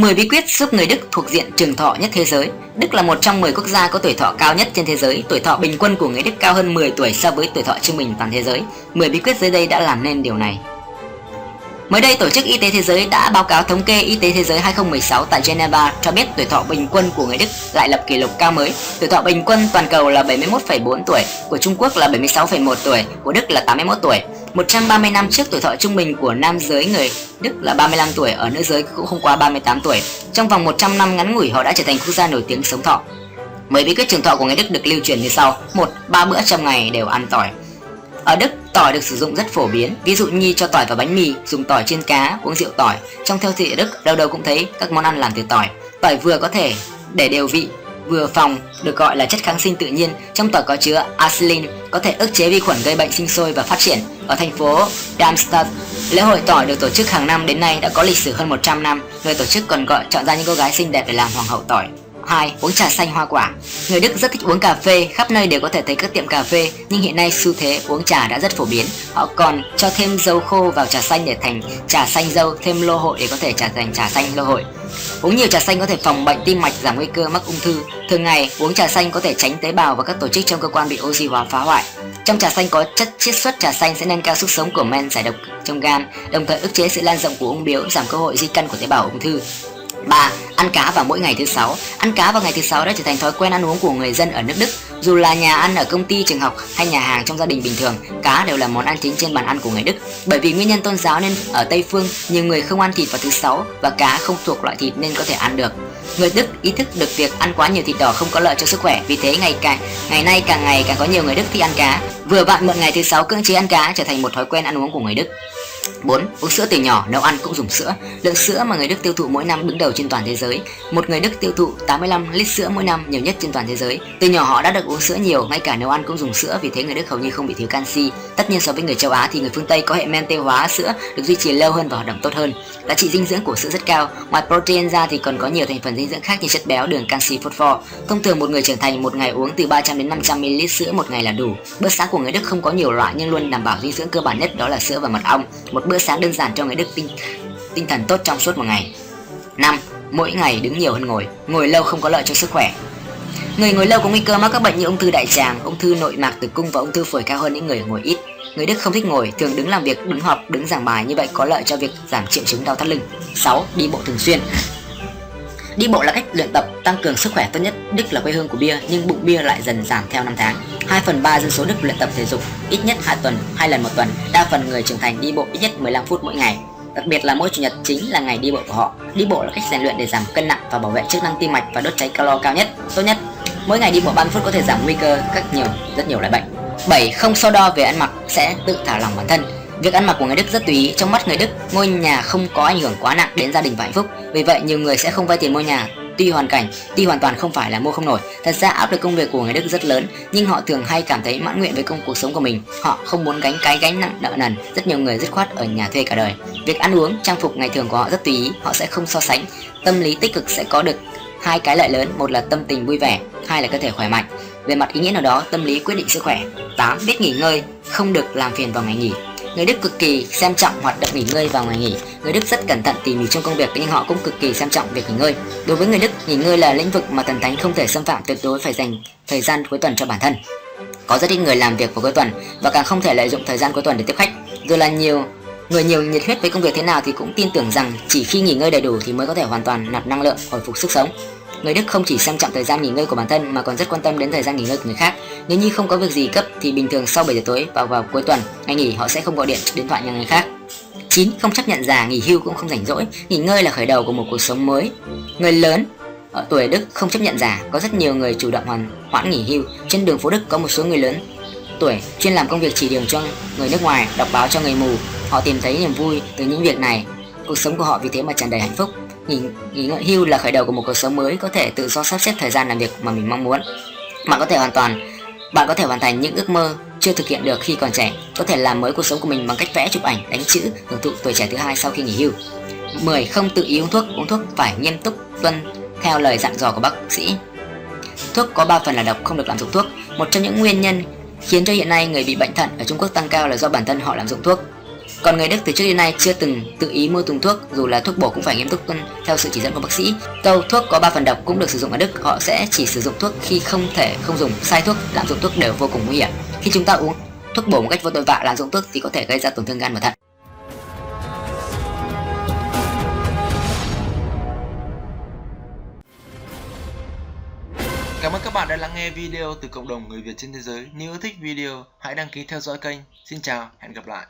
10 bí quyết giúp người Đức thuộc diện trường thọ nhất thế giới. Đức là một trong 10 quốc gia có tuổi thọ cao nhất trên thế giới. Tuổi thọ bình quân của người Đức cao hơn 10 tuổi so với tuổi thọ trung bình toàn thế giới. 10 bí quyết dưới đây đã làm nên điều này. Mới đây, Tổ chức Y tế Thế giới đã báo cáo thống kê Y tế Thế giới 2016 tại Geneva cho biết tuổi thọ bình quân của người Đức lại lập kỷ lục cao mới. Tuổi thọ bình quân toàn cầu là 71,4 tuổi, của Trung Quốc là 76,1 tuổi, của Đức là 81 tuổi. 130 năm trước tuổi thọ trung bình của nam giới người Đức là 35 tuổi, ở nữ giới cũng không quá 38 tuổi. Trong vòng 100 năm ngắn ngủi họ đã trở thành quốc gia nổi tiếng sống thọ. Mấy bí quyết trường thọ của người Đức được lưu truyền như sau: một, ba bữa trong ngày đều ăn tỏi. Ở Đức, tỏi được sử dụng rất phổ biến, ví dụ như cho tỏi vào bánh mì, dùng tỏi trên cá, uống rượu tỏi. Trong theo thị ở Đức, đâu đâu cũng thấy các món ăn làm từ tỏi. Tỏi vừa có thể để đều vị, vừa phòng được gọi là chất kháng sinh tự nhiên. Trong tỏi có chứa acylin có thể ức chế vi khuẩn gây bệnh sinh sôi và phát triển. Ở thành phố Darmstadt, lễ hội tỏi được tổ chức hàng năm đến nay đã có lịch sử hơn 100 năm. Người tổ chức còn gọi chọn ra những cô gái xinh đẹp để làm hoàng hậu tỏi. 2. Uống trà xanh hoa quả Người Đức rất thích uống cà phê, khắp nơi đều có thể thấy các tiệm cà phê Nhưng hiện nay xu thế uống trà đã rất phổ biến Họ còn cho thêm dâu khô vào trà xanh để thành trà xanh dâu Thêm lô hội để có thể trở thành trà xanh lô hội Uống nhiều trà xanh có thể phòng bệnh tim mạch, giảm nguy cơ mắc ung thư Thường ngày, uống trà xanh có thể tránh tế bào và các tổ chức trong cơ quan bị oxy hóa phá hoại trong trà xanh có chất chiết xuất trà xanh sẽ nâng cao sức sống của men giải độc trong gan, đồng thời ức chế sự lan rộng của ung biếu, giảm cơ hội di căn của tế bào ung thư. 3. Ăn cá vào mỗi ngày thứ sáu. Ăn cá vào ngày thứ sáu đã trở thành thói quen ăn uống của người dân ở nước Đức. Dù là nhà ăn ở công ty, trường học hay nhà hàng trong gia đình bình thường, cá đều là món ăn chính trên bàn ăn của người Đức. Bởi vì nguyên nhân tôn giáo nên ở Tây phương nhiều người không ăn thịt vào thứ sáu và cá không thuộc loại thịt nên có thể ăn được. Người Đức ý thức được việc ăn quá nhiều thịt đỏ không có lợi cho sức khỏe, vì thế ngày càng ngày nay càng ngày càng có nhiều người Đức thích ăn cá. Vừa vặn mượn ngày thứ sáu cưỡng chế ăn cá trở thành một thói quen ăn uống của người Đức. 4. Uống sữa từ nhỏ, nấu ăn cũng dùng sữa. Lượng sữa mà người Đức tiêu thụ mỗi năm đứng đầu trên toàn thế giới. Một người Đức tiêu thụ 85 lít sữa mỗi năm, nhiều nhất trên toàn thế giới. Từ nhỏ họ đã được uống sữa nhiều, ngay cả nấu ăn cũng dùng sữa, vì thế người Đức hầu như không bị thiếu canxi. Tất nhiên so với người châu Á thì người phương Tây có hệ men tiêu hóa sữa được duy trì lâu hơn và hoạt động tốt hơn. Giá trị dinh dưỡng của sữa rất cao. Ngoài protein ra thì còn có nhiều thành phần dinh dưỡng khác như chất béo, đường, canxi, phốt pho Thông thường một người trưởng thành một ngày uống từ 300 đến 500 ml sữa một ngày là đủ. Bữa sáng của người Đức không có nhiều loại nhưng luôn đảm bảo dinh dưỡng cơ bản nhất đó là sữa và mật ong. Một bữa sáng đơn giản cho người Đức tinh tinh thần tốt trong suốt một ngày. 5. Mỗi ngày đứng nhiều hơn ngồi, ngồi lâu không có lợi cho sức khỏe. Người ngồi lâu có nguy cơ mắc các bệnh như ung thư đại tràng, ung thư nội mạc tử cung và ung thư phổi cao hơn những người ngồi ít. Người Đức không thích ngồi, thường đứng làm việc, đứng họp, đứng giảng bài như vậy có lợi cho việc giảm triệu chứng đau thắt lưng. 6. Đi bộ thường xuyên. Đi bộ là cách luyện tập tăng cường sức khỏe tốt nhất. Đức là quê hương của bia, nhưng bụng bia lại dần giảm theo năm tháng. 2 phần 3 dân số Đức luyện tập thể dục ít nhất 2 tuần, 2 lần một tuần. Đa phần người trưởng thành đi bộ ít nhất 15 phút mỗi ngày. Đặc biệt là mỗi chủ nhật chính là ngày đi bộ của họ. Đi bộ là cách rèn luyện để giảm cân nặng và bảo vệ chức năng tim mạch và đốt cháy calo cao nhất, tốt nhất. Mỗi ngày đi bộ 30 phút có thể giảm nguy cơ các nhiều rất nhiều loại bệnh. 7. Không so đo về ăn mặc sẽ tự thả lỏng bản thân. Việc ăn mặc của người Đức rất tùy ý, trong mắt người Đức, ngôi nhà không có ảnh hưởng quá nặng đến gia đình và hạnh phúc. Vì vậy, nhiều người sẽ không vay tiền mua nhà Tuy hoàn cảnh, tuy hoàn toàn không phải là mua không nổi, thật ra áp lực công việc của người Đức rất lớn, nhưng họ thường hay cảm thấy mãn nguyện với công cuộc sống của mình. Họ không muốn gánh cái gánh nặng nợ nần, rất nhiều người dứt khoát ở nhà thuê cả đời. Việc ăn uống, trang phục ngày thường của họ rất tùy ý, họ sẽ không so sánh. Tâm lý tích cực sẽ có được hai cái lợi lớn, một là tâm tình vui vẻ, hai là cơ thể khỏe mạnh. Về mặt ý nghĩa nào đó, tâm lý quyết định sức khỏe. 8. Biết nghỉ ngơi, không được làm phiền vào ngày nghỉ. Người Đức cực kỳ xem trọng hoạt động nghỉ ngơi vào ngày nghỉ. Người Đức rất cẩn thận tỉ mỉ trong công việc nhưng họ cũng cực kỳ xem trọng việc nghỉ ngơi. Đối với người Đức, nghỉ ngơi là lĩnh vực mà thần thánh không thể xâm phạm tuyệt đối phải dành thời gian cuối tuần cho bản thân. Có rất ít người làm việc vào cuối tuần và càng không thể lợi dụng thời gian cuối tuần để tiếp khách. Dù là nhiều người nhiều nhiệt huyết với công việc thế nào thì cũng tin tưởng rằng chỉ khi nghỉ ngơi đầy đủ thì mới có thể hoàn toàn nạp năng lượng, hồi phục sức sống. Người Đức không chỉ xem trọng thời gian nghỉ ngơi của bản thân mà còn rất quan tâm đến thời gian nghỉ ngơi của người khác. Nếu như không có việc gì cấp thì bình thường sau 7 giờ tối vào vào cuối tuần, ngày nghỉ họ sẽ không gọi điện điện thoại nhà người khác. 9. Không chấp nhận già, nghỉ hưu cũng không rảnh rỗi. Nghỉ ngơi là khởi đầu của một cuộc sống mới. Người lớn ở tuổi Đức không chấp nhận già, có rất nhiều người chủ động hoàn hoãn nghỉ hưu. Trên đường phố Đức có một số người lớn tuổi chuyên làm công việc chỉ đường cho người nước ngoài, đọc báo cho người mù. Họ tìm thấy niềm vui từ những việc này. Cuộc sống của họ vì thế mà tràn đầy hạnh phúc nghỉ, nghỉ hưu là khởi đầu của một cuộc sống mới có thể tự do sắp xếp thời gian làm việc mà mình mong muốn. Bạn có thể hoàn toàn bạn có thể hoàn thành những ước mơ chưa thực hiện được khi còn trẻ có thể làm mới cuộc sống của mình bằng cách vẽ chụp ảnh đánh chữ hưởng thụ tuổi trẻ thứ hai sau khi nghỉ hưu. 10. Không tự ý uống thuốc uống thuốc phải nghiêm túc tuân theo lời dặn dò của bác sĩ. Thuốc có 3 phần là độc không được lạm dụng thuốc. Một trong những nguyên nhân khiến cho hiện nay người bị bệnh thận ở Trung Quốc tăng cao là do bản thân họ lạm dụng thuốc. Còn người Đức từ trước đến nay chưa từng tự ý mua dùng thuốc, dù là thuốc bổ cũng phải nghiêm túc tuân theo sự chỉ dẫn của bác sĩ. Câu thuốc có 3 phần độc cũng được sử dụng ở Đức, họ sẽ chỉ sử dụng thuốc khi không thể không dùng, sai thuốc, lạm dụng thuốc đều vô cùng nguy hiểm. Khi chúng ta uống thuốc bổ một cách vô tội vạ lạm dụng thuốc thì có thể gây ra tổn thương gan và thận. Cảm ơn các bạn đã lắng nghe video từ cộng đồng người Việt trên thế giới. Nếu yêu thích video, hãy đăng ký theo dõi kênh. Xin chào, hẹn gặp lại.